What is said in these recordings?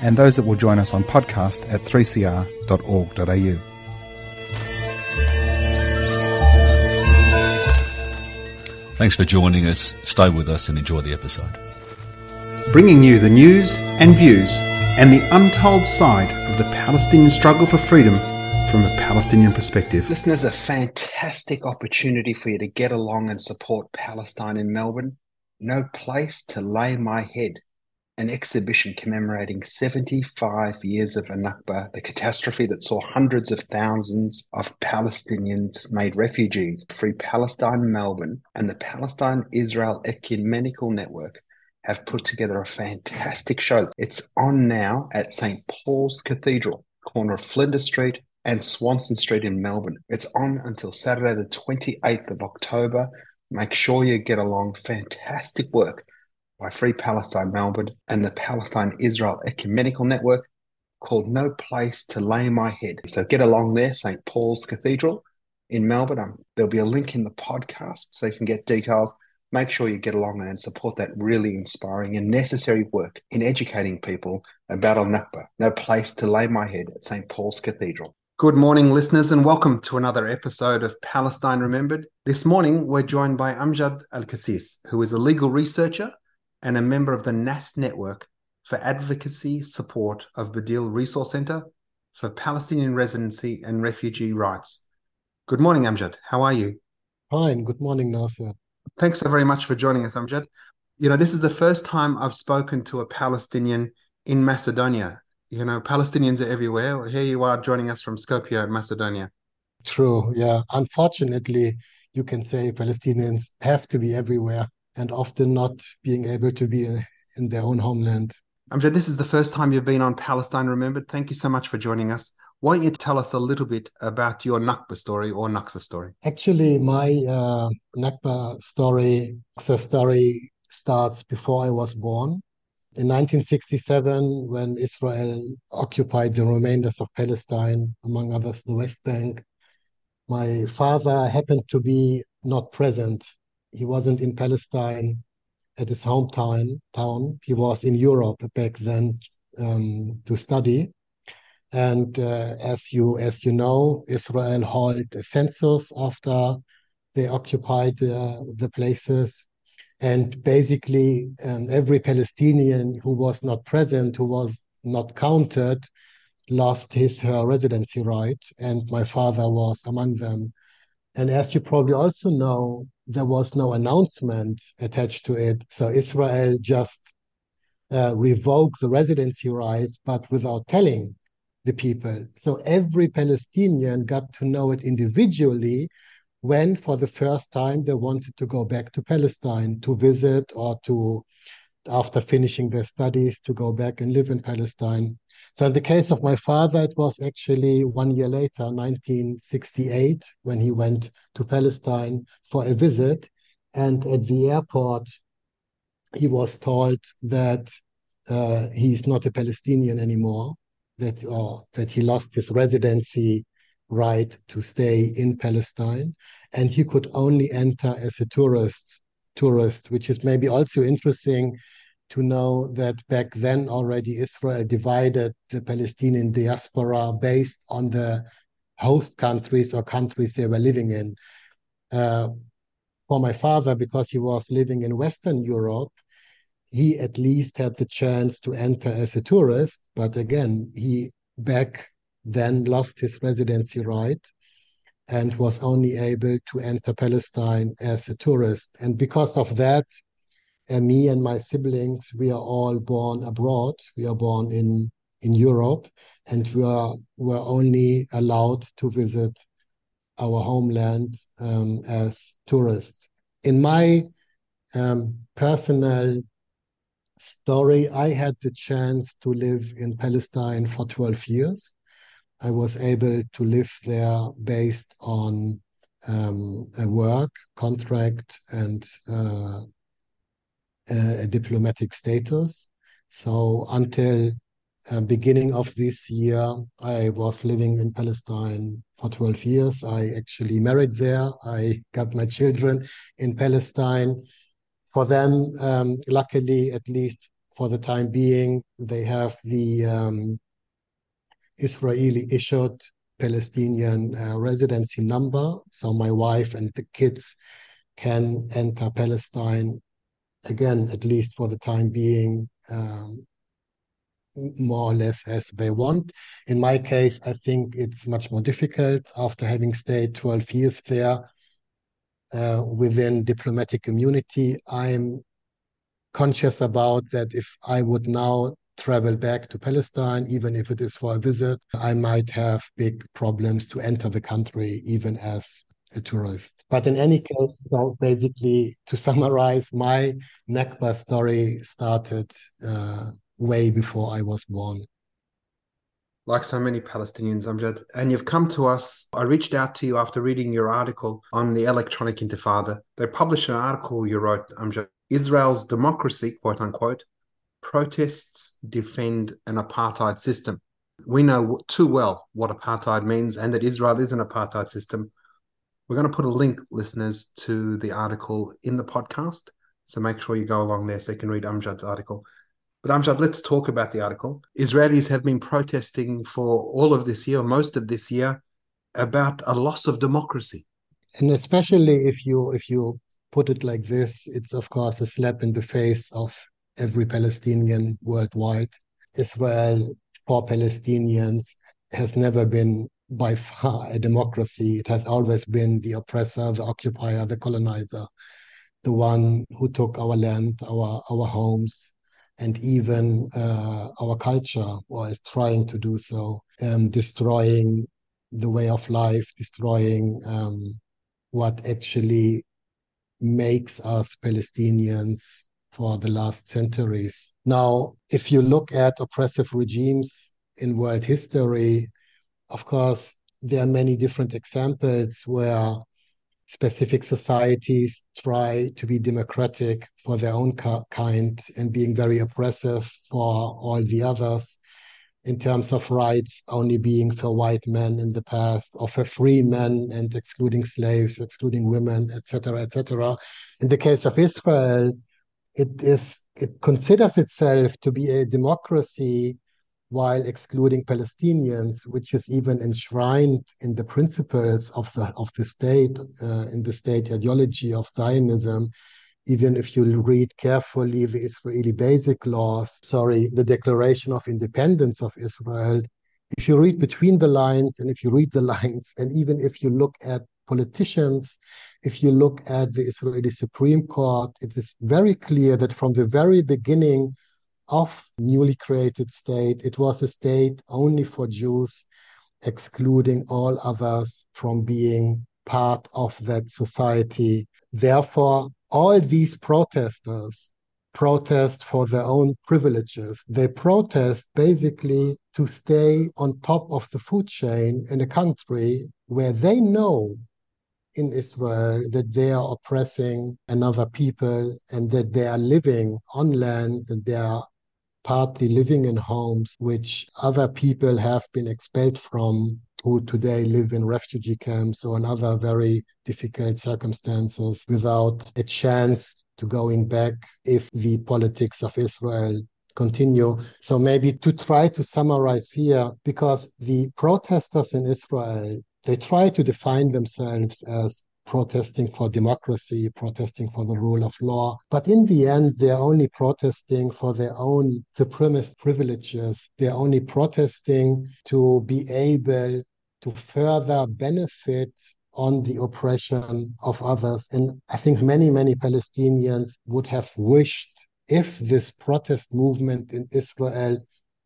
and those that will join us on podcast at 3cr.org.au. Thanks for joining us. Stay with us and enjoy the episode. Bringing you the news and views and the untold side of the Palestinian struggle for freedom from a Palestinian perspective. Listen, there's a fantastic opportunity for you to get along and support Palestine in Melbourne. No place to lay my head an exhibition commemorating 75 years of Nakba, the catastrophe that saw hundreds of thousands of Palestinians made refugees. Free Palestine Melbourne and the Palestine Israel Ecumenical Network have put together a fantastic show. It's on now at St. Paul's Cathedral, corner of Flinders Street and Swanston Street in Melbourne. It's on until Saturday, the 28th of October. Make sure you get along. Fantastic work by Free Palestine Melbourne and the Palestine Israel Ecumenical Network called No Place to Lay My Head. So get along there, St. Paul's Cathedral in Melbourne. Um, there'll be a link in the podcast so you can get details. Make sure you get along and support that really inspiring and necessary work in educating people about Al Nakba. No place to lay my head at St. Paul's Cathedral. Good morning, listeners, and welcome to another episode of Palestine Remembered. This morning, we're joined by Amjad Alqasis, who is a legal researcher and a member of the NAS network for advocacy support of Badil Resource Center for Palestinian residency and refugee rights. Good morning, Amjad. How are you? Fine. Good morning, Nasser. Thanks so very much for joining us, Amjad. You know, this is the first time I've spoken to a Palestinian in Macedonia. You know, Palestinians are everywhere. Here you are joining us from Skopje, Macedonia. True. Yeah. Unfortunately, you can say Palestinians have to be everywhere and often not being able to be in their own homeland. Amjad, this is the first time you've been on Palestine Remembered. Thank you so much for joining us. Why don't you tell us a little bit about your Nakba story or Naksa story? Actually, my uh, Nakba story, Naksa story starts before I was born. In 1967, when Israel occupied the remainders of Palestine, among others the West Bank, my father happened to be not present he wasn't in Palestine at his hometown. Town. He was in Europe back then um, to study. And uh, as you as you know, Israel held a census after they occupied uh, the places, and basically um, every Palestinian who was not present, who was not counted, lost his her residency right, and my father was among them. And as you probably also know, there was no announcement attached to it. So Israel just uh, revoked the residency rights, but without telling the people. So every Palestinian got to know it individually when, for the first time, they wanted to go back to Palestine to visit or to, after finishing their studies, to go back and live in Palestine. So in the case of my father, it was actually one year later, 1968, when he went to Palestine for a visit. And at the airport, he was told that uh, he's not a Palestinian anymore, that, uh, that he lost his residency right to stay in Palestine, and he could only enter as a tourist, tourist, which is maybe also interesting to know that back then already Israel divided the Palestinian diaspora based on the host countries or countries they were living in. Uh, for my father, because he was living in Western Europe, he at least had the chance to enter as a tourist. But again, he back then lost his residency right and was only able to enter Palestine as a tourist. And because of that, me and my siblings, we are all born abroad. We are born in in Europe, and we are were only allowed to visit our homeland um, as tourists. In my um, personal story, I had the chance to live in Palestine for 12 years. I was able to live there based on um, a work contract and uh, a, a, diplomatic status. So until uh, beginning of this year, I was living in Palestine for 12 years. I actually married there. I got my children in Palestine. For them, um, luckily, at least for the time being, they have the um, Israeli issued Palestinian uh, residency number. So my wife and the kids can enter Palestine again, at least for the time being, um, more or less as they want. In my case, I think it's much more difficult after having stayed 12 years there uh, within diplomatic community. I'm conscious about that if I would now travel back to Palestine, even if it is for a visit, I might have big problems to enter the country, even as a tourist. But in any case, so basically, to summarize, my Nakba story started uh, way before I was born. Like so many Palestinians, Amjad, and you've come to us. I reached out to you after reading your article on the electronic intifada. They published an article you wrote, Amjad, Israel's democracy, quote unquote, protests defend an apartheid system. We know too well what apartheid means and that Israel is an apartheid system. We're going to put a link, listeners, to the article in the podcast. So make sure you go along there so you can read Amjad's article. But Amjad, let's talk about the article. Israelis have been protesting for all of this year, most of this year, about a loss of democracy. And especially if you if you put it like this, it's of course a slap in the face of every Palestinian worldwide. Israel for Palestinians has never been by far a democracy. It has always been the oppressor, the occupier, the colonizer, the one who took our land, our our homes, and even uh, our culture, or is trying to do so, um, destroying the way of life, destroying um, what actually makes us Palestinians for the last centuries. Now, if you look at oppressive regimes in world history, of course, there are many different examples where specific societies try to be democratic for their own kind and being very oppressive for all the others. In terms of rights only being for white men in the past or for free men and excluding slaves excluding women etc etc in the case of israel it is it considers itself to be a democracy while excluding Palestinians, which is even enshrined in the principles of the of the state, uh, in the state ideology of Zionism. Even if you read carefully the Israeli basic laws, sorry, the Declaration of Independence of Israel, if you read between the lines and if you read the lines, and even if you look at politicians, if you look at the Israeli Supreme Court, it is very clear that from the very beginning of newly created state, it was a state only for Jews, excluding all others from being part of that society. Therefore, all these protesters protest for their own privileges. They protest basically to stay on top of the food chain in a country where they know in Israel that they are oppressing another people and that they are living on land and they are partly living in homes which other people have been expelled from who today live in refugee camps or in other very difficult circumstances without a chance to going back if the politics of Israel continue. So maybe to try to summarize here, because the protesters in Israel, they try to define themselves as protesting for democracy, protesting for the rule of law. But in the end, they're only protesting for their own supremacist privileges. They're only protesting to be able to further benefit on the oppression of others. And I think many, many Palestinians would have wished if this protest movement in Israel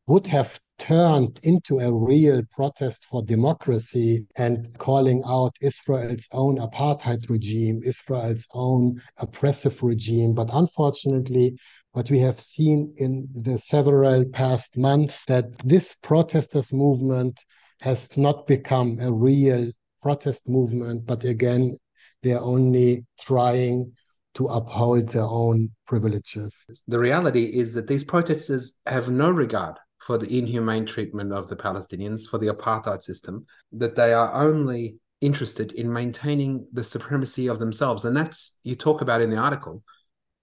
would have turned into a real protest for democracy and calling out Israel's own apartheid regime, Israel's own oppressive regime. But unfortunately, what we have seen in the several past months that this protesters movement has not become a real protest movement, but again, they're only trying to uphold their own privileges. The reality is that these protesters have no regard for the inhumane treatment of the Palestinians, for the apartheid system, that they are only interested in maintaining the supremacy of themselves. And that's, you talk about in the article,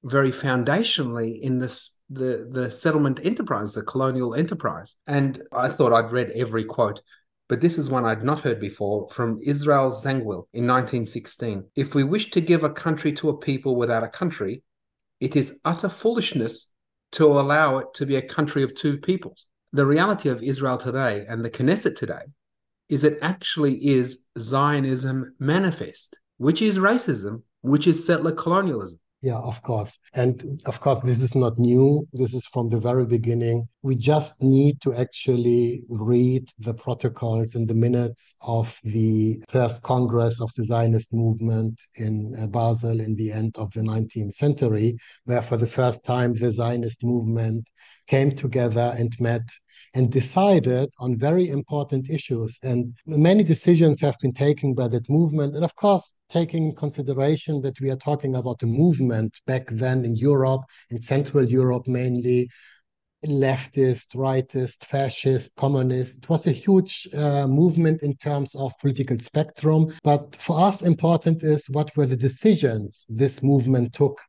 very foundationally in this the the settlement enterprise, the colonial enterprise. And I thought I'd read every quote but this is one I'd not heard before from Israel Zangwill in 1916. If we wish to give a country to a people without a country, it is utter foolishness to allow it to be a country of two peoples. The reality of Israel today and the Knesset today is it actually is Zionism manifest, which is racism, which is settler colonialism. Yeah, of course. And of course, this is not new. This is from the very beginning. We just need to actually read the protocols and the minutes of the first Congress of the Zionist movement in uh, Basel in the end of the 19th century, where for the first time the Zionist movement came together and met and decided on very important issues. And many decisions have been taken by that movement. And of course, taking consideration that we are talking about a movement back then in Europe, in Central Europe mainly, leftist, rightist, fascist, communist. It was a huge uh, movement in terms of political spectrum. But for us, important is what were the decisions this movement took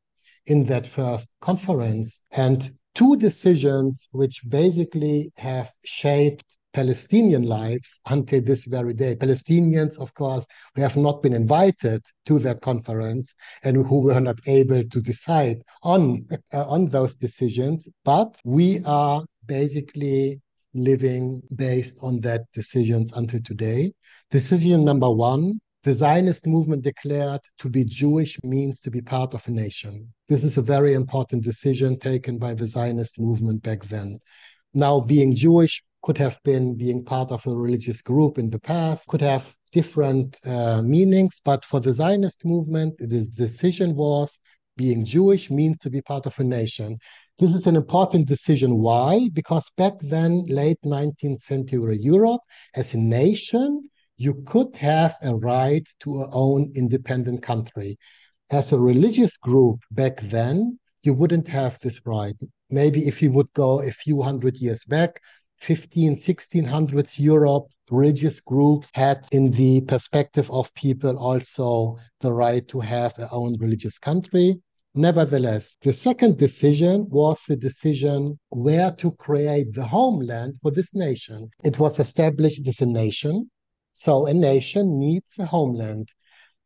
in that first conference. And two decisions which basically have shaped Palestinian lives until this very day. Palestinians, of course, who have not been invited to that conference and who were not able to decide on, uh, on those decisions, but we are basically living based on that decisions until today. Decision number one the Zionist movement declared to be Jewish means to be part of a nation. This is a very important decision taken by the Zionist movement back then. Now, being Jewish could have been being part of a religious group in the past, could have different uh, meanings, but for the Zionist movement, the decision was being Jewish means to be part of a nation. This is an important decision. Why? Because back then, late 19th century Europe, as a nation, you could have a right to a own independent country. As a religious group back then, you wouldn't have this right. Maybe if you would go a few hundred years back, 15, 1600s Europe, religious groups had in the perspective of people also the right to have their own religious country. Nevertheless, the second decision was the decision where to create the homeland for this nation. It was established as a nation so a nation needs a homeland.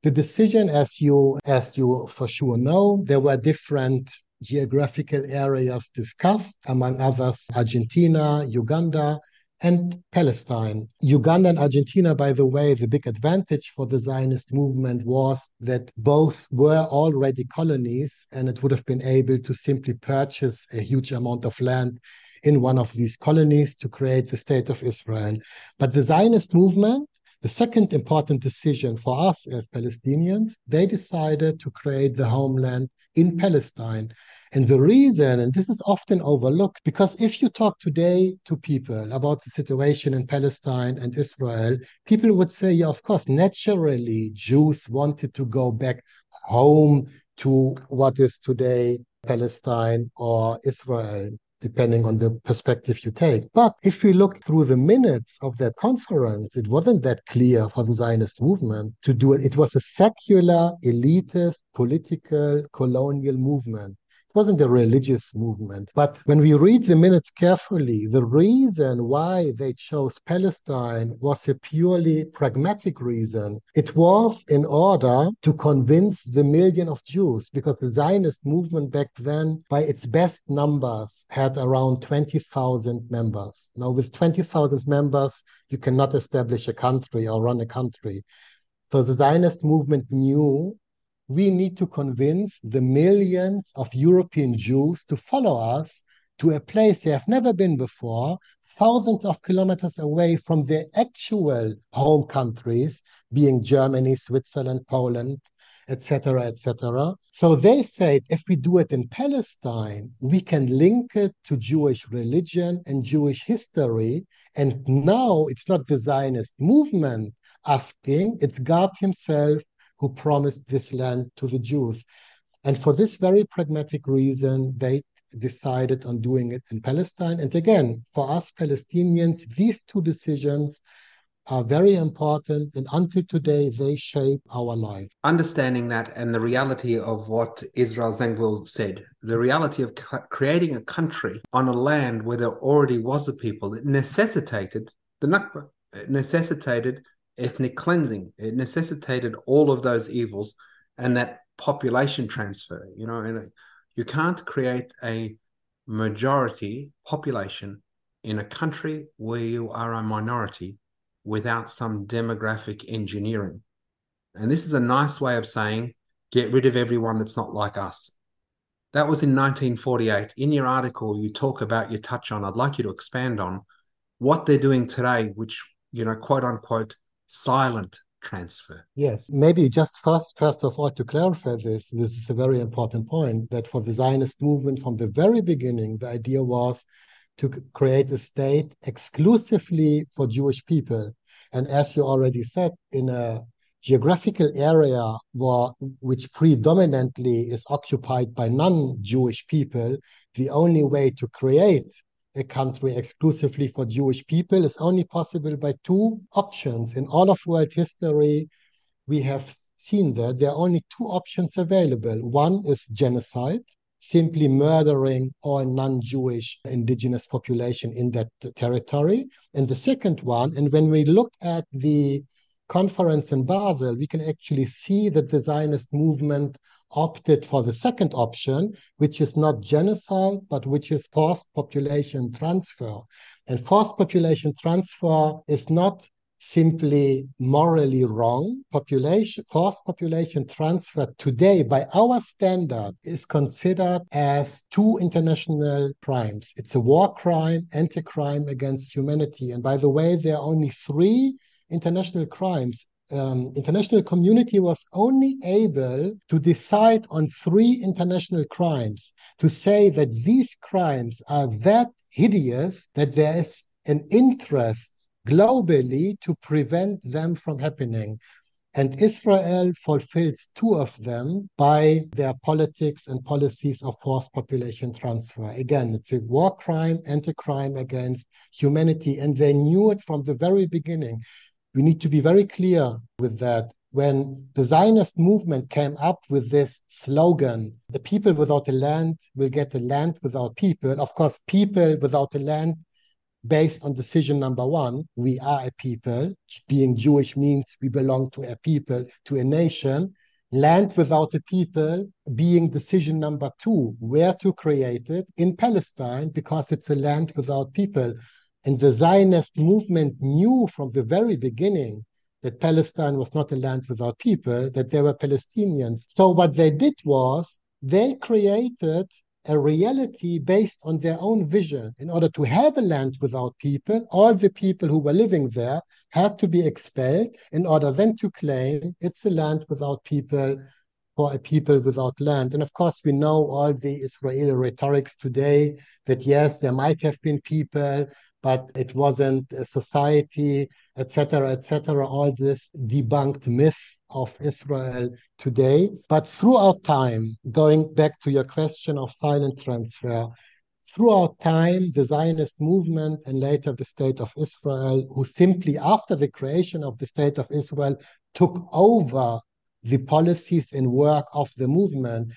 The decision, as you as you for sure know, there were different geographical areas discussed, among others Argentina, Uganda, and Palestine. Uganda and Argentina, by the way, the big advantage for the Zionist movement was that both were already colonies and it would have been able to simply purchase a huge amount of land in one of these colonies to create the state of Israel. But the Zionist movement the second important decision for us as Palestinians, they decided to create the homeland in Palestine. And the reason, and this is often overlooked, because if you talk today to people about the situation in Palestine and Israel, people would say, yeah, of course, naturally, Jews wanted to go back home to what is today Palestine or Israel depending on the perspective you take. But if we look through the minutes of that conference, it wasn't that clear for the Zionist movement to do it. It was a secular, elitist, political, colonial movement wasn't a religious movement. But when we read the minutes carefully, the reason why they chose Palestine was a purely pragmatic reason. It was in order to convince the million of Jews, because the Zionist movement back then, by its best numbers, had around 20,000 members. Now, with 20,000 members, you cannot establish a country or run a country. So the Zionist movement knew we need to convince the millions of European Jews to follow us to a place they have never been before, thousands of kilometers away from their actual home countries, being Germany, Switzerland, Poland, etc., etc. So they said if we do it in Palestine, we can link it to Jewish religion and Jewish history. And now it's not the Zionist movement asking, it's God Himself who promised this land to the Jews. And for this very pragmatic reason, they decided on doing it in Palestine. And again, for us Palestinians, these two decisions are very important. And until today, they shape our life. Understanding that and the reality of what Israel Zangwill said, the reality of creating a country on a land where there already was a people, it necessitated the Nakba. It necessitated ethnic cleansing. It necessitated all of those evils and that population transfer. You know, and you can't create a majority population in a country where you are a minority without some demographic engineering. And this is a nice way of saying get rid of everyone that's not like us. That was in 1948. In your article, you talk about, you touch on, I'd like you to expand on what they're doing today, which, you know, quote unquote, silent transfer. Yes, maybe just first, first of all, to clarify this, this is a very important point that for the Zionist movement from the very beginning, the idea was to create a state exclusively for Jewish people. And as you already said, in a geographical area where, which predominantly is occupied by non-Jewish people, the only way to create a country exclusively for Jewish people is only possible by two options. In all of world history, we have seen that there are only two options available. One is genocide, simply murdering all non-Jewish indigenous population in that territory. And the second one, and when we look at the conference in Basel, we can actually see that the Zionist movement opted for the second option, which is not genocide, but which is forced population transfer. And forced population transfer is not simply morally wrong. Population, forced population transfer today, by our standard, is considered as two international crimes. It's a war crime and a crime against humanity. And by the way, there are only three international crimes um, international community was only able to decide on three international crimes to say that these crimes are that hideous that there is an interest globally to prevent them from happening. And Israel fulfills two of them by their politics and policies of forced population transfer. Again, it's a war crime and a crime against humanity. And they knew it from the very beginning we need to be very clear with that. When the Zionist movement came up with this slogan, the people without a land will get a land without people. Of course, people without a land based on decision number one, we are a people. Being Jewish means we belong to a people, to a nation. Land without a people being decision number two, where to create it in Palestine, because it's a land without people. And the Zionist movement knew from the very beginning that Palestine was not a land without people, that there were Palestinians. So what they did was they created a reality based on their own vision. In order to have a land without people, all the people who were living there had to be expelled in order then to claim it's a land without people for a people without land. And of course, we know all the Israeli rhetorics today that yes, there might have been people, but it wasn't a society, etc., etc. all this debunked myth of Israel today. But throughout time, going back to your question of silent transfer, throughout time, the Zionist movement and later the State of Israel, who simply after the creation of the State of Israel took over the policies and work of the movement,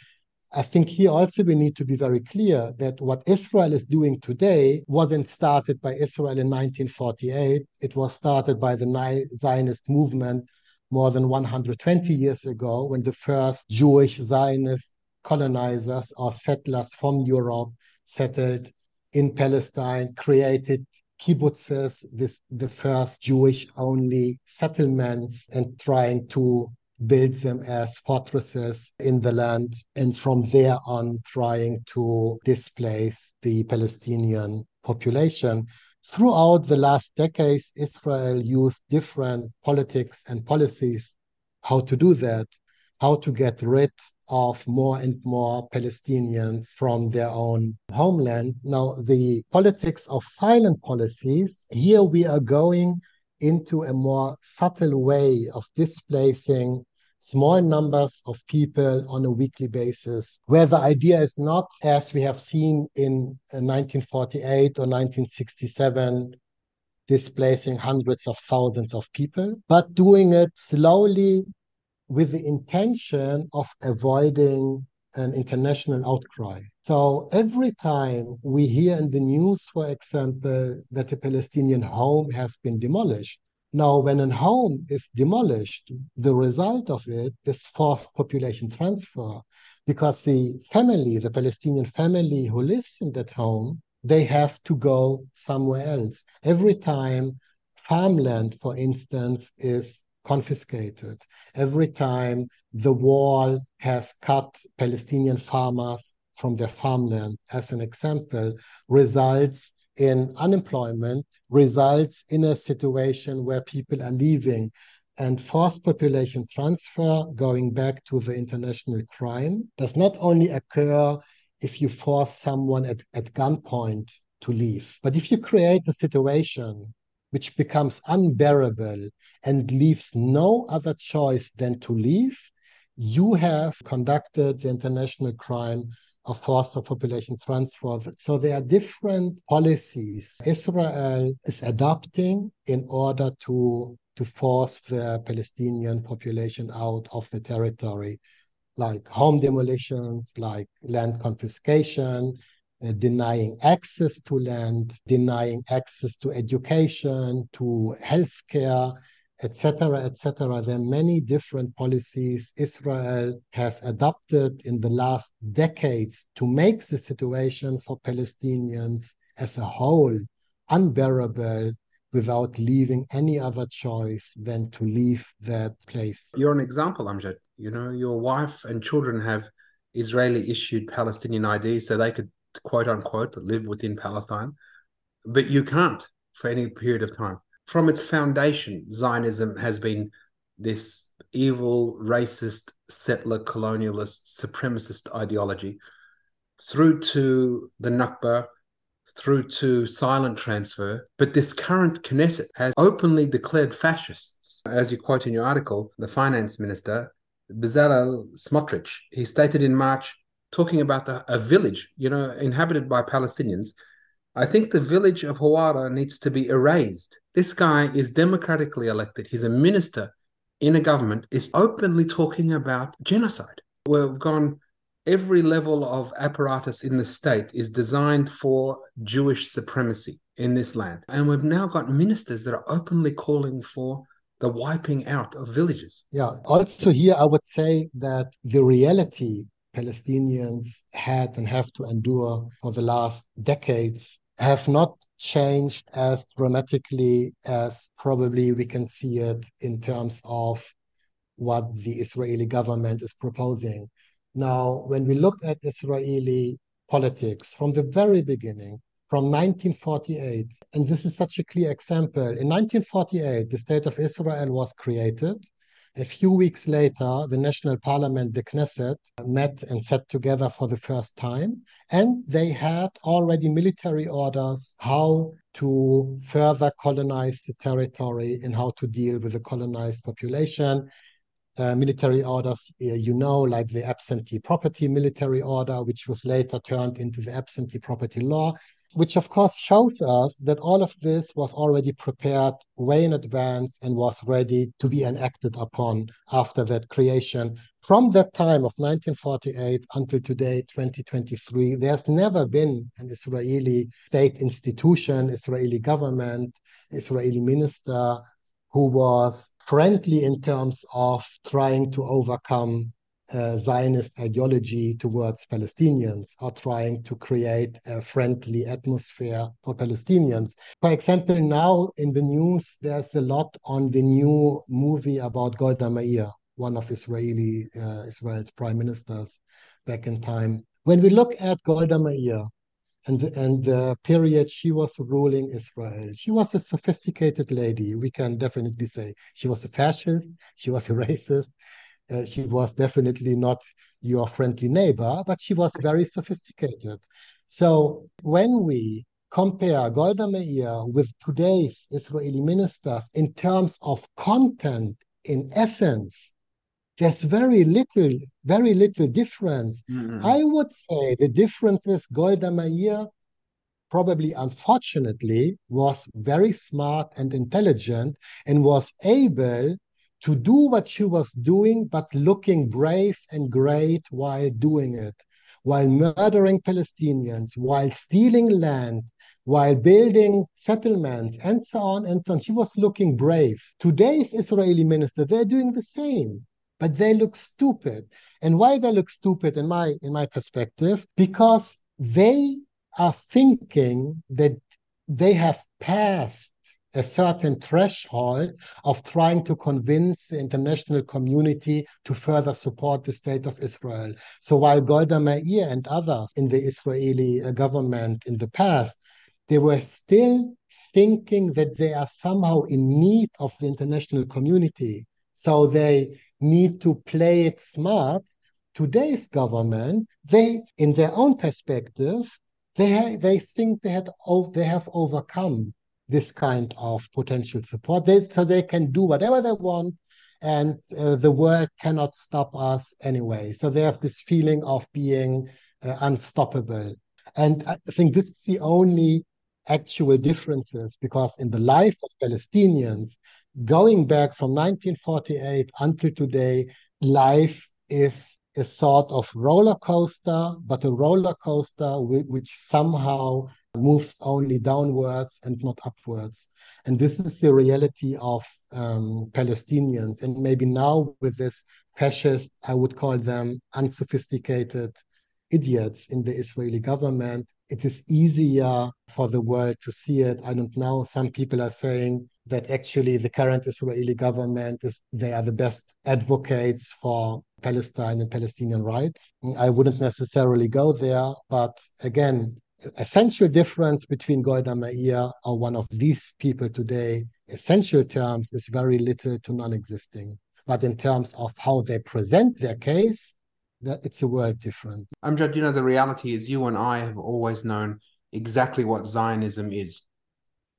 I think here also we need to be very clear that what Israel is doing today wasn't started by Israel in 1948. It was started by the Zionist movement more than 120 years ago when the first Jewish Zionist colonizers or settlers from Europe settled in Palestine, created kibbutzes, this, the first Jewish only settlements, and trying to build them as fortresses in the land, and from there on trying to displace the Palestinian population. Throughout the last decades, Israel used different politics and policies how to do that, how to get rid of more and more Palestinians from their own homeland. Now, the politics of silent policies, here we are going into a more subtle way of displacing small numbers of people on a weekly basis, where the idea is not, as we have seen in uh, 1948 or 1967, displacing hundreds of thousands of people, but doing it slowly with the intention of avoiding an international outcry. So every time we hear in the news, for example, that a Palestinian home has been demolished, now when a home is demolished, the result of it is forced population transfer because the family, the Palestinian family who lives in that home, they have to go somewhere else. Every time farmland, for instance, is confiscated. Every time the wall has cut Palestinian farmers from their farmland, as an example, results in unemployment, results in a situation where people are leaving. And forced population transfer, going back to the international crime, does not only occur if you force someone at, at gunpoint to leave, but if you create a situation which becomes unbearable and leaves no other choice than to leave, you have conducted the international crime of forced population transfer. So there are different policies Israel is adopting in order to, to force the Palestinian population out of the territory, like home demolitions, like land confiscation, Uh, denying access to land, denying access to education, to healthcare, etc., etc. There are many different policies Israel has adopted in the last decades to make the situation for Palestinians as a whole unbearable without leaving any other choice than to leave that place. You're an example, Amjad. You know, your wife and children have Israeli issued Palestinian IDs so they could quote unquote live within Palestine, but you can't for any period of time. From its foundation, Zionism has been this evil, racist, settler, colonialist, supremacist ideology through to the Nakba, through to silent transfer. But this current Knesset has openly declared fascists. As you quote in your article, the finance minister, Bezalel Smotrich, he stated in March talking about the, a village, you know, inhabited by Palestinians. I think the village of Hawara needs to be erased. This guy is democratically elected. He's a minister in a government, is openly talking about genocide. We've gone every level of apparatus in the state is designed for Jewish supremacy in this land. And we've now got ministers that are openly calling for the wiping out of villages. Yeah. Also, here, I would say that the reality Palestinians had and have to endure for the last decades have not changed as dramatically as probably we can see it in terms of what the Israeli government is proposing. Now, when we look at Israeli politics from the very beginning, from 1948, and this is such a clear example. In 1948, the State of Israel was created. A few weeks later, the national parliament, the Knesset, met and sat together for the first time. And they had already military orders how to further colonize the territory and how to deal with the colonized population. Uh, military orders, uh, you know, like the absentee property military order, which was later turned into the absentee property law which of course shows us that all of this was already prepared way in advance and was ready to be enacted upon after that creation. From that time of 1948 until today, 2023, there's never been an Israeli state institution, Israeli government, Israeli minister who was friendly in terms of trying to overcome uh, Zionist ideology towards Palestinians or trying to create a friendly atmosphere for Palestinians. For example, now in the news, there's a lot on the new movie about Golda Meir. one of Israeli uh, Israel's prime ministers back in time. When we look at Golda Meir and and the period she was ruling Israel, she was a sophisticated lady. We can definitely say she was a fascist, she was a racist, uh, she was definitely not your friendly neighbor, but she was very sophisticated. So when we compare Golda Meir with today's Israeli ministers in terms of content, in essence, there's very little, very little difference. Mm-hmm. I would say the difference is Golda Meir probably unfortunately was very smart and intelligent and was able to do what she was doing, but looking brave and great while doing it, while murdering Palestinians, while stealing land, while building settlements, and so on and so on. She was looking brave. Today's Israeli minister, they're doing the same, but they look stupid. And why they look stupid, in my in my perspective, because they are thinking that they have passed a certain threshold of trying to convince the international community to further support the state of Israel. So while Golda Meir and others in the Israeli uh, government in the past, they were still thinking that they are somehow in need of the international community. So they need to play it smart. Today's government, they, in their own perspective, they, they think they, had, they have overcome this kind of potential support. They, so they can do whatever they want, and uh, the world cannot stop us anyway. So they have this feeling of being uh, unstoppable. And I think this is the only actual differences because in the life of Palestinians, going back from 1948 until today, life is a sort of roller coaster, but a roller coaster which somehow moves only downwards and not upwards. And this is the reality of um, Palestinians. And maybe now with this fascist, I would call them unsophisticated idiots in the Israeli government, it is easier for the world to see it. I don't know. Some people are saying that actually the current Israeli government is they are the best advocates for Palestine and Palestinian rights. I wouldn't necessarily go there, but again, essential difference between Golda Meir or one of these people today, essential terms is very little to non-existing. But in terms of how they present their case, it's a world different. Amjad, you know, the reality is you and I have always known exactly what Zionism is.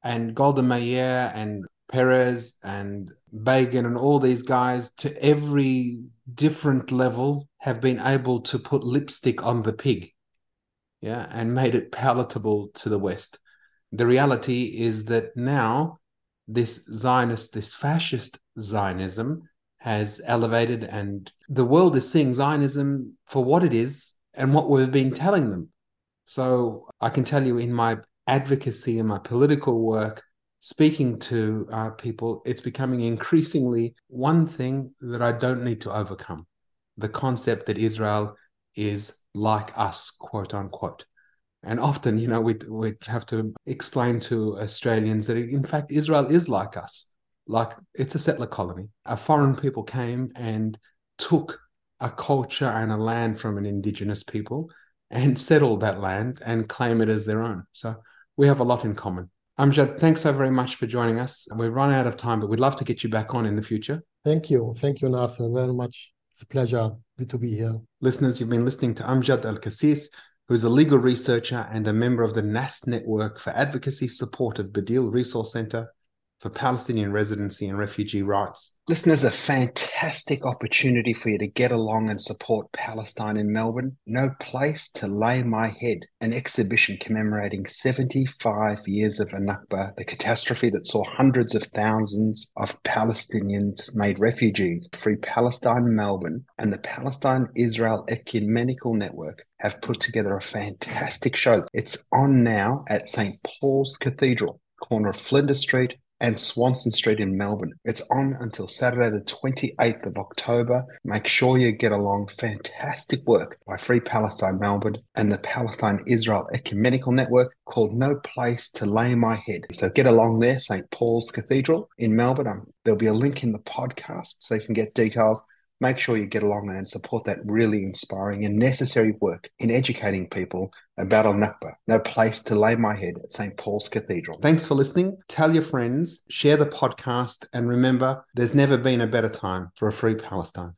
And Golda Meir and Peres and Begin and all these guys to every different level have been able to put lipstick on the pig yeah, and made it palatable to the West. The reality is that now this Zionist, this fascist Zionism has elevated, and the world is seeing Zionism for what it is and what we've been telling them. So I can tell you in my advocacy and my political work, speaking to uh, people, it's becoming increasingly one thing that I don't need to overcome the concept that Israel is like us, quote unquote. And often, you know, we'd, we'd have to explain to Australians that in fact Israel is like us, like it's a settler colony. A foreign people came and took a culture and a land from an indigenous people and settled that land and claim it as their own. So we have a lot in common. Amjad, thanks so very much for joining us. We've run out of time, but we'd love to get you back on in the future. Thank you. Thank you, Nasser, very much. It's a pleasure. Good to be here. Listeners, you've been listening to Amjad Alqasis, who's a legal researcher and a member of the NAS Network for Advocacy Support of Badil Resource Center for Palestinian residency and refugee rights. Listeners, a fantastic opportunity for you to get along and support Palestine in Melbourne. No place to lay my head. An exhibition commemorating 75 years of Nakba, the catastrophe that saw hundreds of thousands of Palestinians made refugees. Free Palestine Melbourne and the Palestine Israel Ecumenical Network have put together a fantastic show. It's on now at St. Paul's Cathedral, corner of Flinders Street and Swanston Street in Melbourne. It's on until Saturday, the 28th of October. Make sure you get along. Fantastic work by Free Palestine Melbourne and the Palestine Israel Ecumenical Network called No Place to Lay My Head. So get along there, St. Paul's Cathedral in Melbourne. Um, there'll be a link in the podcast so you can get details make sure you get along and support that really inspiring and necessary work in educating people about Al Nakba, no place to lay my head at St. Paul's Cathedral. Thanks for listening. Tell your friends, share the podcast, and remember, there's never been a better time for a free Palestine.